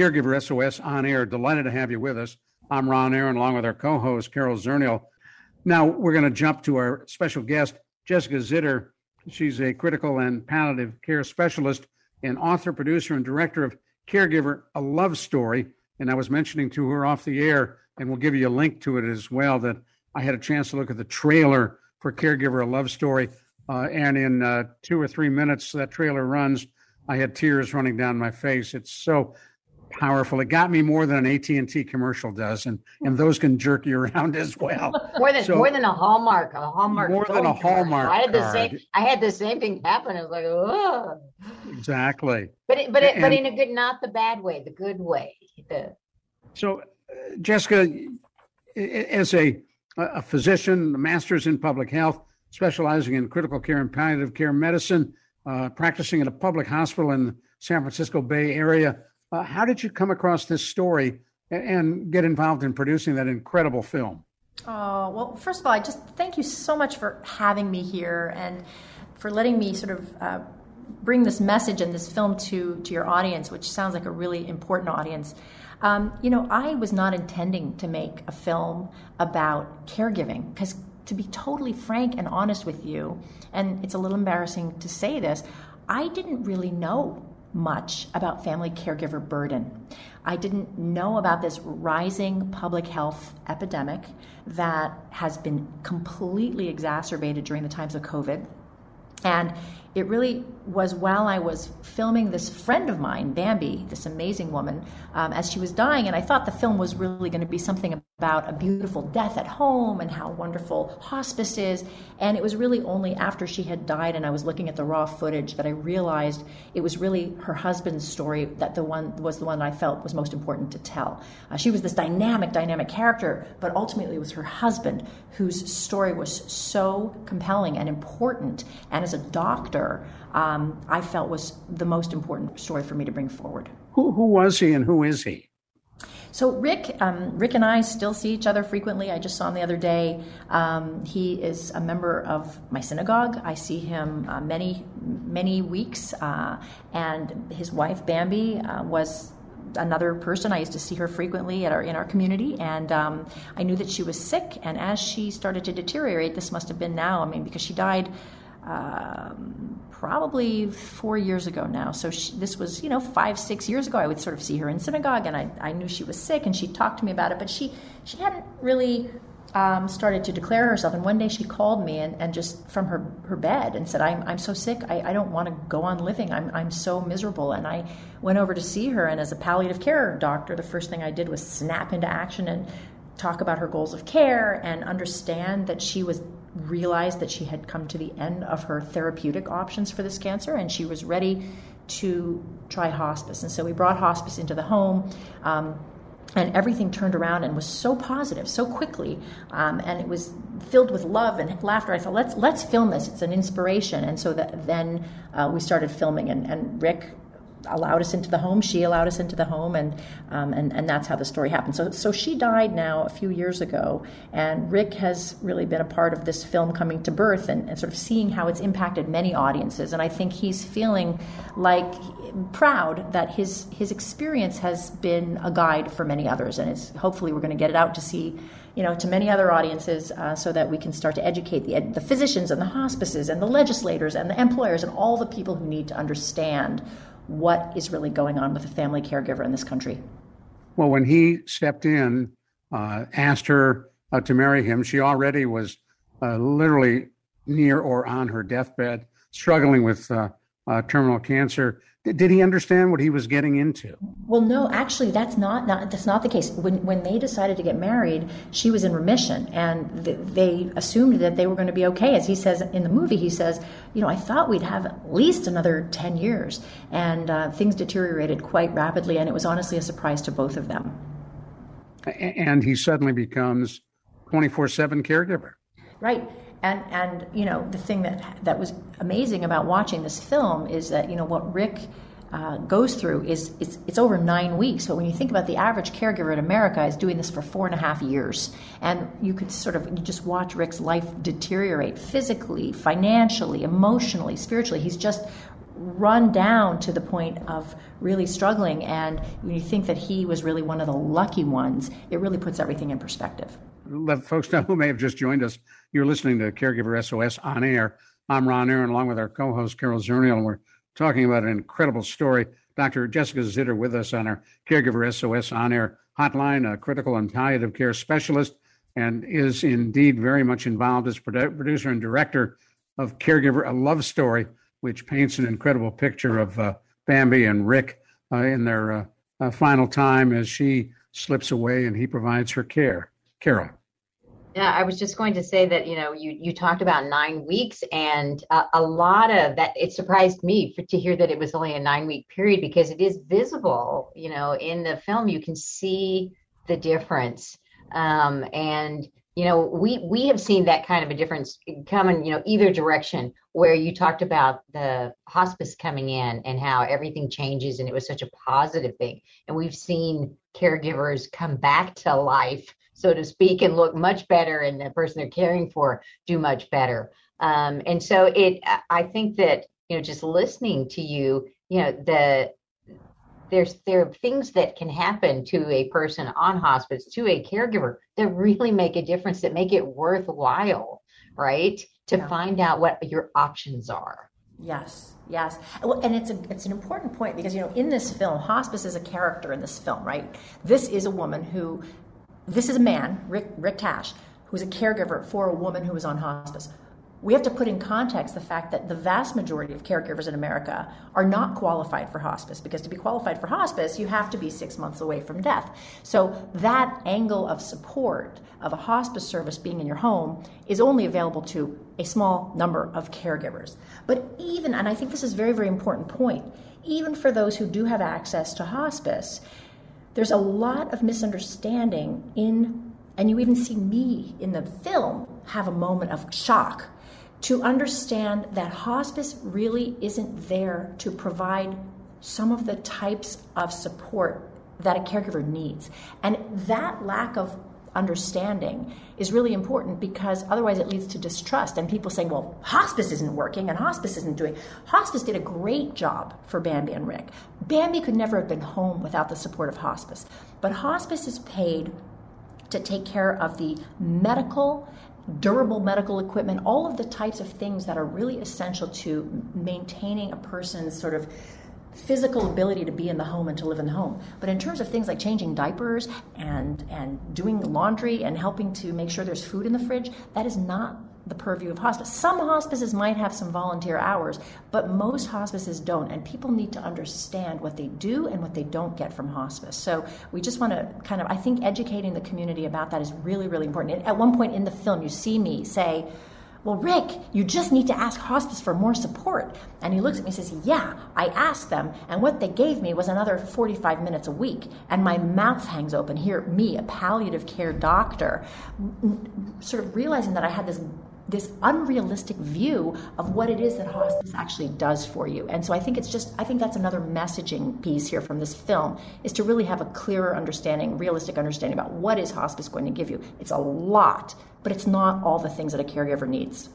Caregiver SOS on air. Delighted to have you with us. I'm Ron Aaron, along with our co host, Carol Zernial. Now, we're going to jump to our special guest, Jessica Zitter. She's a critical and palliative care specialist and author, producer, and director of Caregiver A Love Story. And I was mentioning to her off the air, and we'll give you a link to it as well, that I had a chance to look at the trailer for Caregiver A Love Story. Uh, and in uh, two or three minutes, that trailer runs. I had tears running down my face. It's so powerful. It got me more than an AT and T commercial does, and and those can jerk you around as well. more than so, more than a Hallmark, a Hallmark. More than a Hallmark. I had the same. I had the same thing happen. I was like, oh. Exactly. But it, but it, and, but in a good, not the bad way, the good way. The... So, uh, Jessica, as a a physician, a master's in public health, specializing in critical care and palliative care medicine, uh, practicing at a public hospital in the San Francisco Bay Area uh, how did you come across this story and get involved in producing that incredible film? Oh, well, first of all, I just thank you so much for having me here and for letting me sort of uh, bring this message and this film to, to your audience, which sounds like a really important audience. Um, you know, I was not intending to make a film about caregiving because, to be totally frank and honest with you, and it's a little embarrassing to say this, I didn't really know much about family caregiver burden. I didn't know about this rising public health epidemic that has been completely exacerbated during the times of COVID. And it really was while I was filming this friend of mine, Bambi, this amazing woman, um, as she was dying. And I thought the film was really going to be something about a beautiful death at home and how wonderful hospice is. And it was really only after she had died and I was looking at the raw footage that I realized it was really her husband's story that the one was the one I felt was most important to tell. Uh, she was this dynamic, dynamic character, but ultimately it was her husband whose story was so compelling and important. And as a doctor, um, I felt was the most important story for me to bring forward. Who, who was he and who is he? So Rick, um, Rick and I still see each other frequently. I just saw him the other day. Um, he is a member of my synagogue. I see him uh, many, many weeks. Uh, and his wife Bambi uh, was another person. I used to see her frequently at our in our community, and um, I knew that she was sick. And as she started to deteriorate, this must have been now. I mean, because she died um, probably four years ago now. So she, this was, you know, five, six years ago. I would sort of see her in synagogue, and I, I knew she was sick, and she talked to me about it, but she she hadn't really um, started to declare herself. And one day she called me and, and just from her, her bed and said, I'm, I'm so sick. I, I don't want to go on living. I'm, I'm so miserable. And I went over to see her. And as a palliative care doctor, the first thing I did was snap into action and talk about her goals of care and understand that she was realized that she had come to the end of her therapeutic options for this cancer and she was ready to try hospice. And so we brought hospice into the home. Um, and everything turned around and was so positive so quickly um, and it was filled with love and laughter i thought let's let's film this it's an inspiration and so that then uh, we started filming and, and rick allowed us into the home. She allowed us into the home, and um, and and that's how the story happened. So so she died now a few years ago, and Rick has really been a part of this film coming to birth and, and sort of seeing how it's impacted many audiences. And I think he's feeling like proud that his his experience has been a guide for many others, and it's hopefully we're going to get it out to see you know, to many other audiences uh, so that we can start to educate the, the physicians and the hospices and the legislators and the employers and all the people who need to understand what is really going on with a family caregiver in this country. Well, when he stepped in, uh, asked her uh, to marry him, she already was uh, literally near or on her deathbed, struggling with uh, terminal cancer. Did he understand what he was getting into? Well, no, actually, that's not, not that's not the case. When when they decided to get married, she was in remission, and th- they assumed that they were going to be okay. As he says in the movie, he says, "You know, I thought we'd have at least another ten years," and uh, things deteriorated quite rapidly, and it was honestly a surprise to both of them. And he suddenly becomes twenty four seven caregiver. Right and and you know the thing that that was amazing about watching this film is that you know what Rick uh, goes through is it's, it's over nine weeks. But when you think about the average caregiver in America is doing this for four and a half years, and you could sort of you just watch Rick's life deteriorate physically, financially, emotionally, spiritually. He's just run down to the point of really struggling. And when you think that he was really one of the lucky ones, it really puts everything in perspective. Let folks know who may have just joined us you're listening to Caregiver SOS on air. I'm Ron Aaron, along with our co host, Carol Zernial, and we're talking about an incredible story. Dr. Jessica Zitter with us on our Caregiver SOS on air hotline, a critical and palliative care specialist, and is indeed very much involved as producer and director of Caregiver, a love story, which paints an incredible picture of uh, Bambi and Rick uh, in their uh, uh final time as she slips away and he provides her care. Carol. Yeah, I was just going to say that you know you you talked about nine weeks, and uh, a lot of that. It surprised me for, to hear that it was only a nine week period because it is visible. You know, in the film, you can see the difference, um, and you know we we have seen that kind of a difference come in you know either direction. Where you talked about the hospice coming in and how everything changes, and it was such a positive thing, and we've seen caregivers come back to life so to speak, and look much better, and the person they're caring for do much better. Um, and so it, I think that you know, just listening to you, you know, the there's there are things that can happen to a person on hospice to a caregiver that really make a difference that make it worthwhile right to yeah. find out what your options are yes yes well, and it's a, it's an important point because you know in this film hospice is a character in this film right this is a woman who this is a man, Rick, Rick Tash, who's a caregiver for a woman who was on hospice. We have to put in context the fact that the vast majority of caregivers in America are not qualified for hospice because to be qualified for hospice, you have to be six months away from death. So, that angle of support of a hospice service being in your home is only available to a small number of caregivers. But even, and I think this is a very, very important point, even for those who do have access to hospice, there's a lot of misunderstanding in, and you even see me in the film have a moment of shock to understand that hospice really isn't there to provide some of the types of support that a caregiver needs. And that lack of understanding is really important because otherwise it leads to distrust and people saying, well, hospice isn't working and hospice isn't doing. Hospice did a great job for Bambi and Rick. Bambi could never have been home without the support of hospice. But hospice is paid to take care of the medical durable medical equipment, all of the types of things that are really essential to maintaining a person's sort of physical ability to be in the home and to live in the home. But in terms of things like changing diapers and and doing laundry and helping to make sure there's food in the fridge, that is not the purview of hospice. Some hospices might have some volunteer hours, but most hospices don't. And people need to understand what they do and what they don't get from hospice. So we just want to kind of, I think, educating the community about that is really, really important. At one point in the film, you see me say, well, Rick, you just need to ask hospice for more support. And he looks at me and says, Yeah, I asked them, and what they gave me was another 45 minutes a week. And my mouth hangs open. Here, me, a palliative care doctor, sort of realizing that I had this this unrealistic view of what it is that hospice actually does for you. And so I think it's just I think that's another messaging piece here from this film is to really have a clearer understanding, realistic understanding about what is hospice going to give you. It's a lot, but it's not all the things that a caregiver needs.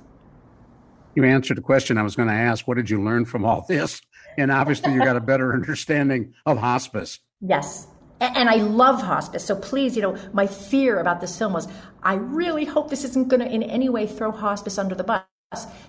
You answered the question I was going to ask. What did you learn from all this? And obviously, you got a better understanding of hospice. Yes, and I love hospice. So please, you know, my fear about this film was I really hope this isn't going to in any way throw hospice under the bus.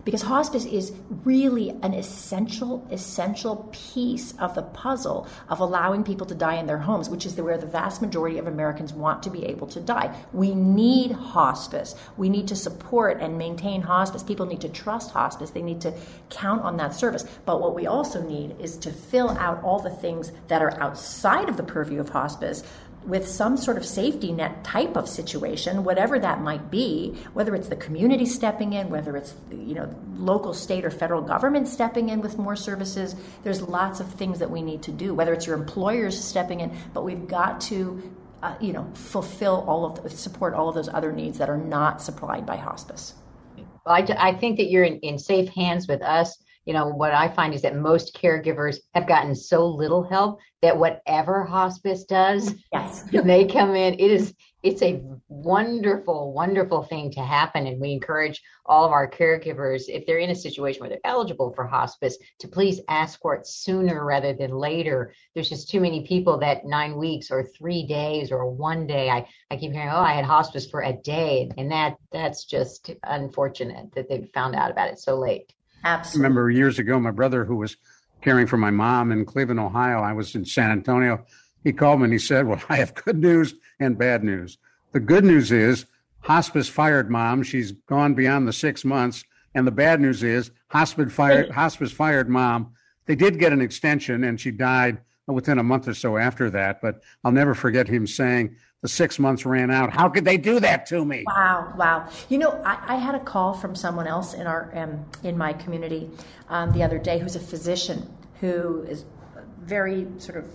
Because hospice is really an essential essential piece of the puzzle of allowing people to die in their homes which is where the vast majority of Americans want to be able to die. We need hospice. We need to support and maintain hospice. People need to trust hospice. They need to count on that service. But what we also need is to fill out all the things that are outside of the purview of hospice with some sort of safety net type of situation, whatever that might be, whether it's the community stepping in, whether it's you know local, state, or federal government stepping in with more services. There's lots of things that we need to do. Whether it's your employers stepping in, but we've got to. Uh, you know, fulfill all of the, support all of those other needs that are not supplied by hospice. Well, I, I think that you're in, in safe hands with us you know, what I find is that most caregivers have gotten so little help that whatever hospice does, yes. when they come in, it is it's a wonderful, wonderful thing to happen. And we encourage all of our caregivers, if they're in a situation where they're eligible for hospice, to please ask for it sooner rather than later. There's just too many people that nine weeks or three days or one day. I, I keep hearing, oh, I had hospice for a day. And that that's just unfortunate that they found out about it so late. Absolutely. I remember years ago, my brother, who was caring for my mom in Cleveland, Ohio, I was in San Antonio. He called me and he said, Well, I have good news and bad news. The good news is hospice fired mom. She's gone beyond the six months. And the bad news is hospice fired, hospice fired mom. They did get an extension and she died within a month or so after that. But I'll never forget him saying, the six months ran out. How could they do that to me? Wow, wow. You know, I, I had a call from someone else in our um, in my community um, the other day who's a physician who is a very sort of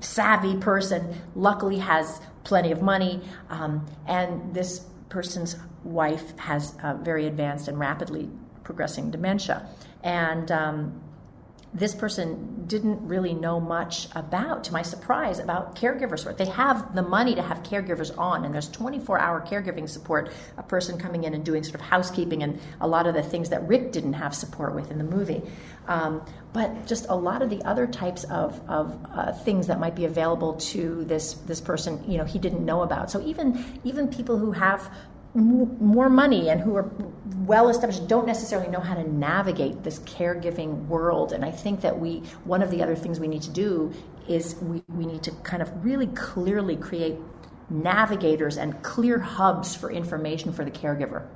savvy person. Luckily, has plenty of money, um, and this person's wife has uh, very advanced and rapidly progressing dementia, and um, this person didn't really know much about, to my surprise, about caregiver support. They have the money to have caregivers on, and there's 24 hour caregiving support, a person coming in and doing sort of housekeeping and a lot of the things that Rick didn't have support with in the movie. Um, but just a lot of the other types of, of uh, things that might be available to this this person, you know, he didn't know about. So even even people who have more money and who are well established don't necessarily know how to navigate this caregiving world. And i think that we one of the other things we need to do is we, we need to kind of really clearly create navigators and clear hubs for information for the caregiver.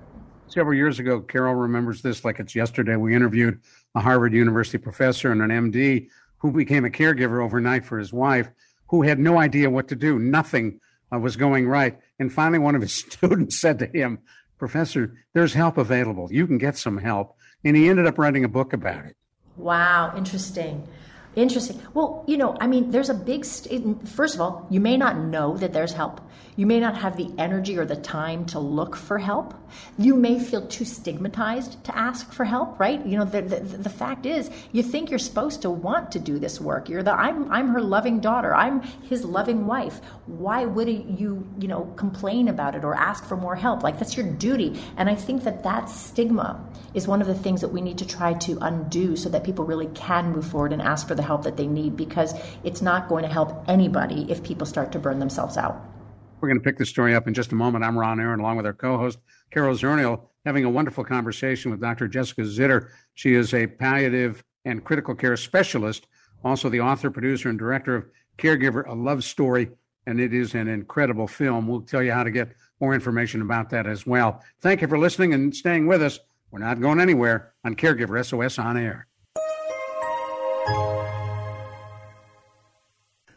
Several years ago carol remembers this like it's yesterday. We interviewed a harvard university professor and an md who became a caregiver overnight for his wife who had no idea what to do. Nothing uh, was going right. And finally, one of his students said to him, Professor, there's help available. You can get some help. And he ended up writing a book about it. Wow, interesting. Interesting. Well, you know, I mean, there's a big, st- first of all, you may not know that there's help. You may not have the energy or the time to look for help. You may feel too stigmatized to ask for help, right? You know, the, the, the fact is, you think you're supposed to want to do this work. You're the, I'm, I'm her loving daughter. I'm his loving wife. Why wouldn't you, you know, complain about it or ask for more help? Like, that's your duty. And I think that that stigma is one of the things that we need to try to undo so that people really can move forward and ask for the help that they need because it's not going to help anybody if people start to burn themselves out. We're going to pick this story up in just a moment. I'm Ron Aaron, along with our co host, Carol Zernial, having a wonderful conversation with Dr. Jessica Zitter. She is a palliative and critical care specialist, also the author, producer, and director of Caregiver, a Love Story, and it is an incredible film. We'll tell you how to get more information about that as well. Thank you for listening and staying with us. We're not going anywhere on Caregiver SOS On Air.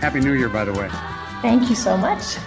Happy New Year, by the way. Thank you so much.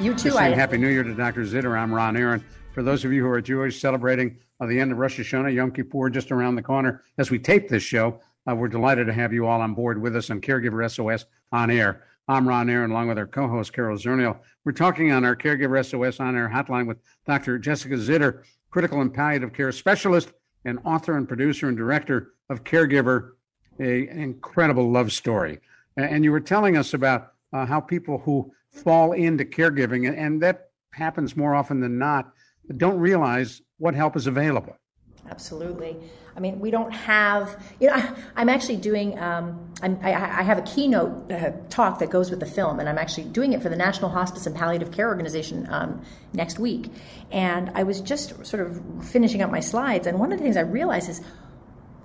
You too. Just saying Happy New Year to Dr. Zitter. I'm Ron Aaron. For those of you who are Jewish, celebrating uh, the end of Rosh Hashanah, Yom Kippur, just around the corner. As we tape this show, uh, we're delighted to have you all on board with us on Caregiver SOS on air. I'm Ron Aaron, along with our co-host Carol Zernial. We're talking on our Caregiver SOS on air hotline with Dr. Jessica Zitter, critical and palliative care specialist and author and producer and director of Caregiver, a, an incredible love story. And you were telling us about uh, how people who fall into caregiving, and, that happens more often than not, don't realize what help is available. Absolutely. I mean, we don't have, you know, I, am actually doing, um, I, I have a keynote uh, talk that goes with the film, and I'm actually doing it for the National Hospice and Palliative Care Organization um, next week. And I was just sort of finishing up my slides, and one of the things I realized is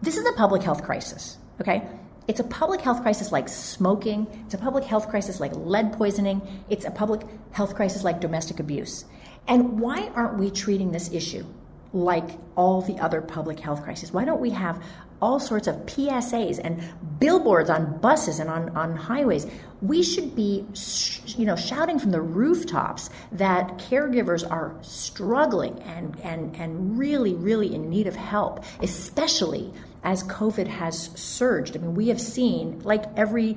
this is a public health crisis, okay? It's a public health crisis like smoking, it's a public health crisis like lead poisoning, it's a public health crisis like domestic abuse. And why aren't we treating this issue like all the other public health crises? Why don't we have all sorts of PSAs and billboards on buses and on, on highways? We should be, you know, shouting from the rooftops that caregivers are struggling and, and, and really, really in need of help, especially as COVID has surged. I mean, we have seen, like every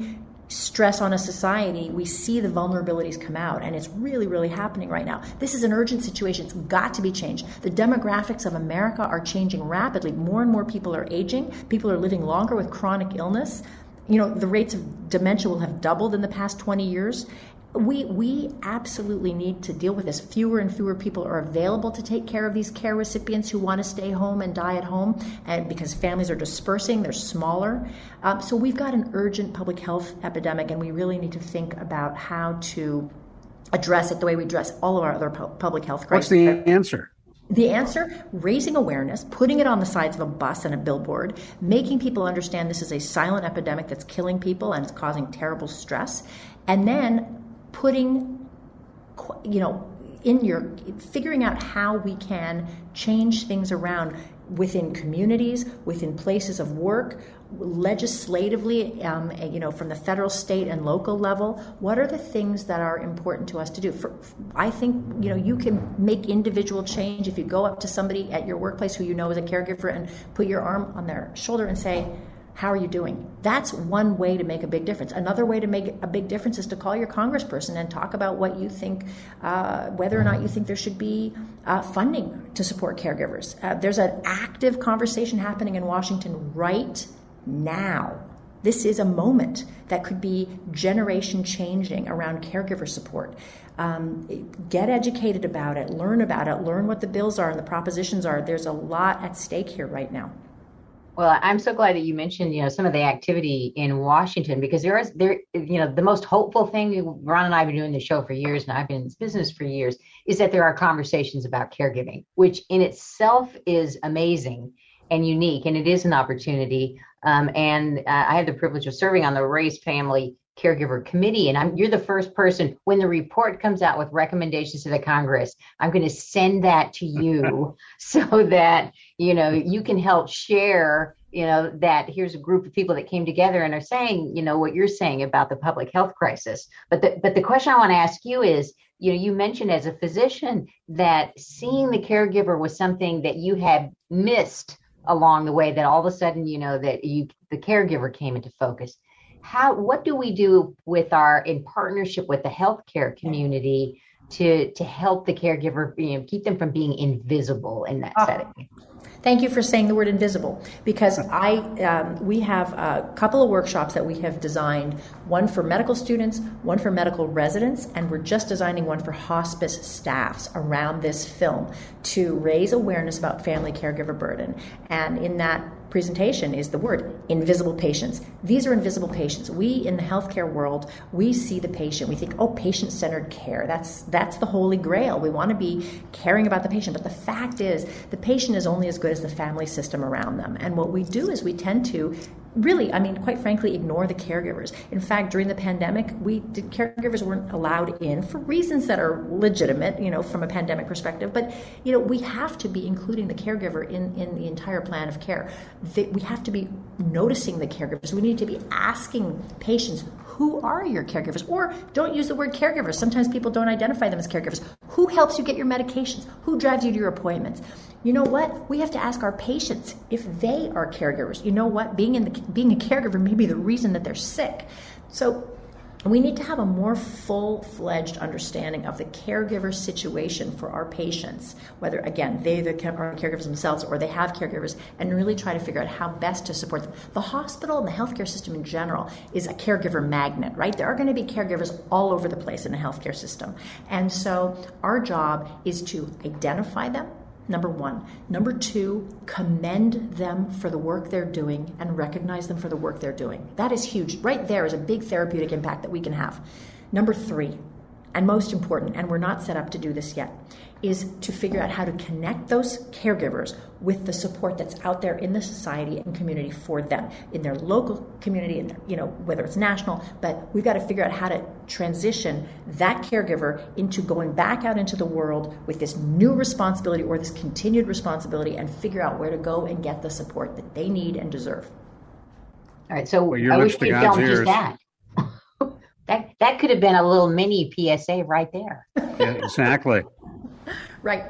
stress on a society, we see the vulnerabilities come out, and it's really, really happening right now. This is an urgent situation. It's got to be changed. The demographics of America are changing rapidly. More and more people are aging, people are living longer with chronic illness. You know, the rates of dementia will have doubled in the past 20 years, we we absolutely need to deal with this. Fewer and fewer people are available to take care of these care recipients who want to stay home and die at home, and because families are dispersing, they're smaller. Um, so we've got an urgent public health epidemic, and we really need to think about how to address it the way we address all of our other pu- public health crises. What's the answer? The answer raising awareness, putting it on the sides of a bus and a billboard, making people understand this is a silent epidemic that's killing people and it's causing terrible stress, and then putting, you know, in your figuring out how we can change things around within communities, within places of work, legislatively, um, you know, from the federal, state, and local level. What are the things that are important to us to do? For, I think you know you can make individual change if you go up to somebody at your workplace who you know is a caregiver and put your arm on their shoulder and say how are you doing? That's one way to make a big difference. Another way to make a big difference is to call your congressperson and talk about what you think, uh, whether or not you think there should be uh, funding to support caregivers. Uh, there's an active conversation happening in Washington right now. This is a moment that could be generation changing around caregiver support. Um, get educated about it, learn about it, learn what the bills are and the propositions are. There's a lot at stake here right now. Well, I'm so glad that you mentioned, you know, some of the activity in Washington because there is there, you know, the most hopeful thing. Ron and I have been doing the show for years, and I've been in this business for years. Is that there are conversations about caregiving, which in itself is amazing and unique, and it is an opportunity. Um, and uh, I had the privilege of serving on the RAISE Family caregiver committee and I'm you're the first person when the report comes out with recommendations to the Congress I'm going to send that to you so that you know you can help share you know that here's a group of people that came together and are saying you know what you're saying about the public health crisis. But the but the question I want to ask you is you know you mentioned as a physician that seeing the caregiver was something that you had missed along the way that all of a sudden you know that you the caregiver came into focus how what do we do with our in partnership with the healthcare community to to help the caregiver you know keep them from being invisible in that uh, setting? Thank you for saying the word invisible because I um, we have a couple of workshops that we have designed one for medical students, one for medical residents, and we're just designing one for hospice staffs around this film to raise awareness about family caregiver burden. And in that presentation is the word invisible patients. These are invisible patients. We in the healthcare world, we see the patient. We think, oh, patient-centered care. That's that's the holy grail. We want to be caring about the patient. But the fact is, the patient is only as good as the family system around them. And what we do is we tend to really, I mean, quite frankly, ignore the caregivers. In fact, during the pandemic, we did, caregivers weren't allowed in for reasons that are legitimate, you know, from a pandemic perspective. But you know, we have to be including the caregiver in in the entire plan of care. we have to be noticing the caregivers. We need to be asking patients, who are your caregivers? Or don't use the word caregivers. Sometimes people don't identify them as caregivers. Who helps you get your medications? Who drives you to your appointments? You know what? We have to ask our patients if they are caregivers. You know what? Being in the being a caregiver may be the reason that they're sick. So we need to have a more full fledged understanding of the caregiver situation for our patients, whether, again, they are caregivers themselves or they have caregivers, and really try to figure out how best to support them. The hospital and the healthcare system in general is a caregiver magnet, right? There are going to be caregivers all over the place in the healthcare system. And so our job is to identify them number one. Number two, commend them for the work they're doing and recognize them for the work they're doing. That is huge. Right there is a big therapeutic impact that we can have. Number three, and most important, and we're not set up to do this yet, is to figure out how to connect those caregivers with the support that's out there in the society and community for them in their local community and you know whether it's national but we've got to figure out how to transition that caregiver into going back out into the world with this new responsibility or this continued responsibility and figure out where to go and get the support that they need and deserve. All right so well, i wish you filmed just that. That that could have been a little mini psa right there. Yeah, exactly Right.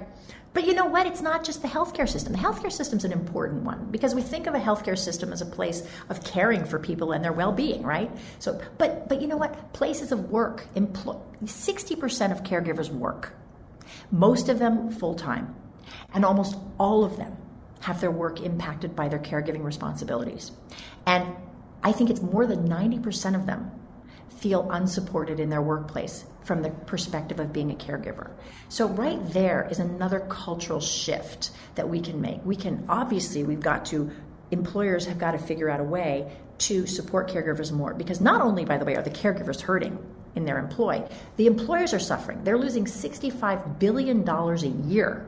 But you know what? It's not just the healthcare system. The healthcare system is an important one because we think of a healthcare system as a place of caring for people and their well-being, right? So, but but you know what? Places of work, sixty percent of caregivers work, most of them full time, and almost all of them have their work impacted by their caregiving responsibilities, and I think it's more than ninety percent of them feel unsupported in their workplace from the perspective of being a caregiver. So, right there is another cultural shift that we can make. We can obviously, we've got to, employers have got to figure out a way to support caregivers more because not only, by the way, are the caregivers hurting in their employ, the employers are suffering. They're losing $65 billion a year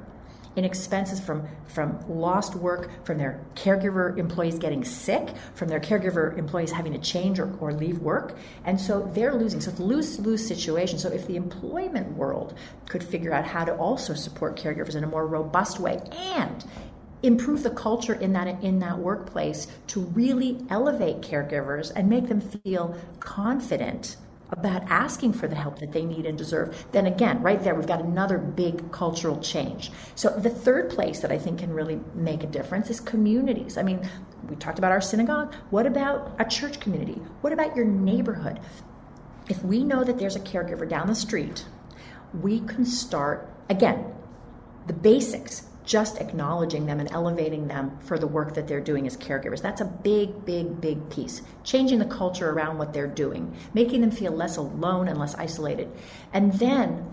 in expenses from, from lost work, from their caregiver employees getting sick, from their caregiver employees having to change or, or leave work. And so they're losing. So it's a lose lose situation. So if the employment world could figure out how to also support caregivers in a more robust way and improve the culture in that in that workplace to really elevate caregivers and make them feel confident about asking for the help that they need and deserve, then again, right there, we've got another big cultural change. So the third place that I think can really make a difference is communities. I mean, we talked about our synagogue. What about a church community? What about your neighborhood? If we know that there's a caregiver down the street, we can start, again, the basics just acknowledging them and elevating them for the work that they're doing as caregivers. That's a big, big, big piece. Changing the culture around what they're doing, making them feel less alone and less isolated. And then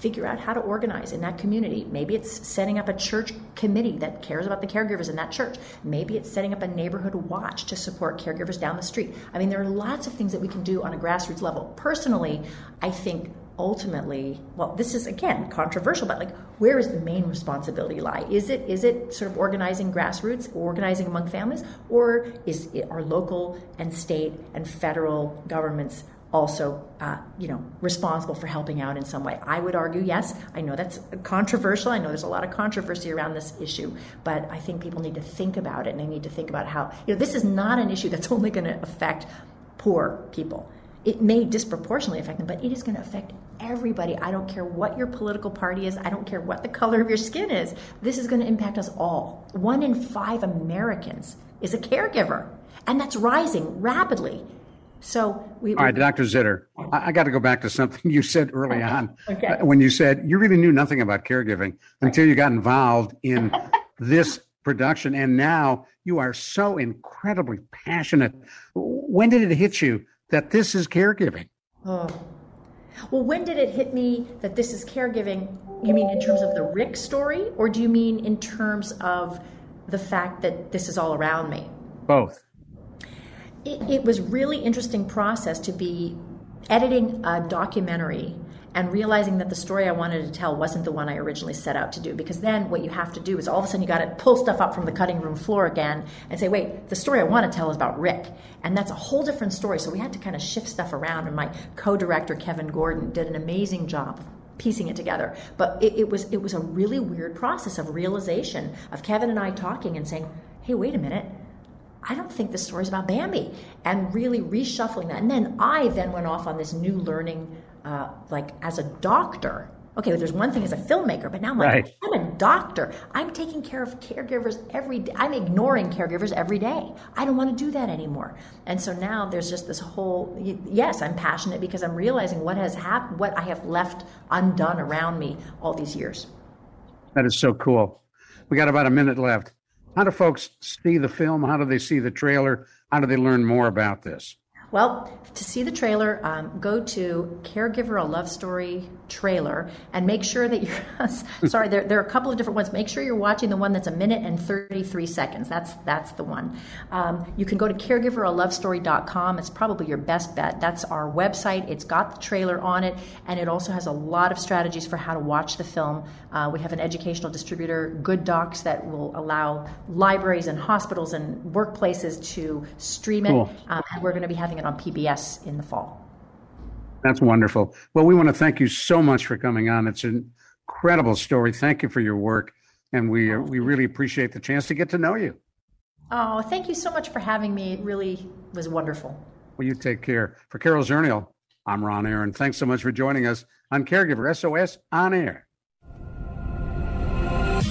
figure out how to organize in that community. Maybe it's setting up a church committee that cares about the caregivers in that church. Maybe it's setting up a neighborhood watch to support caregivers down the street. I mean, there are lots of things that we can do on a grassroots level. Personally, I think ultimately well this is again controversial but like where is the main responsibility lie? Is it is it sort of organizing grassroots organizing among families or is it our local and state and federal governments also uh, you know responsible for helping out in some way? I would argue yes. I know that's controversial. I know there's a lot of controversy around this issue but i think people need to think about it and they need to think about how you know this is not an issue that's only going to affect poor people. It may disproportionately affect them, but it is going to affect everybody. I don't care what your political party is. I don't care what the color of your skin is. This is going to impact us all. One in five Americans is a caregiver, and that's rising rapidly. So we. All right, Dr. Zitter, I, I got to go back to something you said early on okay. Uh, when you said you really knew nothing about caregiving until you got involved in this production, and now you are so incredibly passionate. When did it hit you? that this is caregiving. Oh. Well, when did it hit me that this is caregiving? You mean in terms of the Rick story, or do you mean in terms of the fact that this is all around me? Both. It, it was really interesting process to be editing a documentary and realizing that the story I wanted to tell wasn't the one I originally set out to do. Because then what you have to do is all of a sudden you got to pull stuff up from the cutting room floor again and say, wait, the story I want to tell is about Rick. And that's a whole different story. So we had to kind of shift stuff around. And my co director, Kevin Gordon, did an amazing job piecing it together. But it, it, was it was a really weird process of realization of Kevin and I talking and saying, hey, wait a minute. I don't think this story is about Bambi, and really reshuffling that. And then I then went off on this new learning, uh, like as a doctor. Okay, there's one thing as a filmmaker, but now I'm like, Right. I'm a doctor. I'm taking care of caregivers every day. I'm ignoring caregivers every day. I don't want to do that anymore. And so now there's just this whole yes, I'm passionate because I'm realizing what has happened, what I have left undone around me all these years. That is so cool. We got about a minute left. How do folks see the film? How do they see the trailer? How do they learn more about this? Well, to see the trailer, um, go to Caregiver a Love Story trailer and make sure that you're sorry, there, there are a couple of different ones. Make sure you're watching the one that's a minute and 33 seconds. That's that's the one. Um, you can go to caregiveralovestory.com. It's probably your best bet. That's our website. It's got the trailer on it, and it also has a lot of strategies for how to watch the film. Uh, we have an educational distributor, Good Docs, that will allow libraries and hospitals and workplaces to stream it. Cool. Um, and we're going to be having it on PBS in the fall. That's wonderful. Well, we want to thank you so much for coming on. It's an incredible story. Thank you for your work, and we uh, we really appreciate the chance to get to know you. Oh, thank you so much for having me. It really was wonderful. Well, you take care. For Carol Zernial, I'm Ron Aaron. Thanks so much for joining us on Caregiver SOS on air.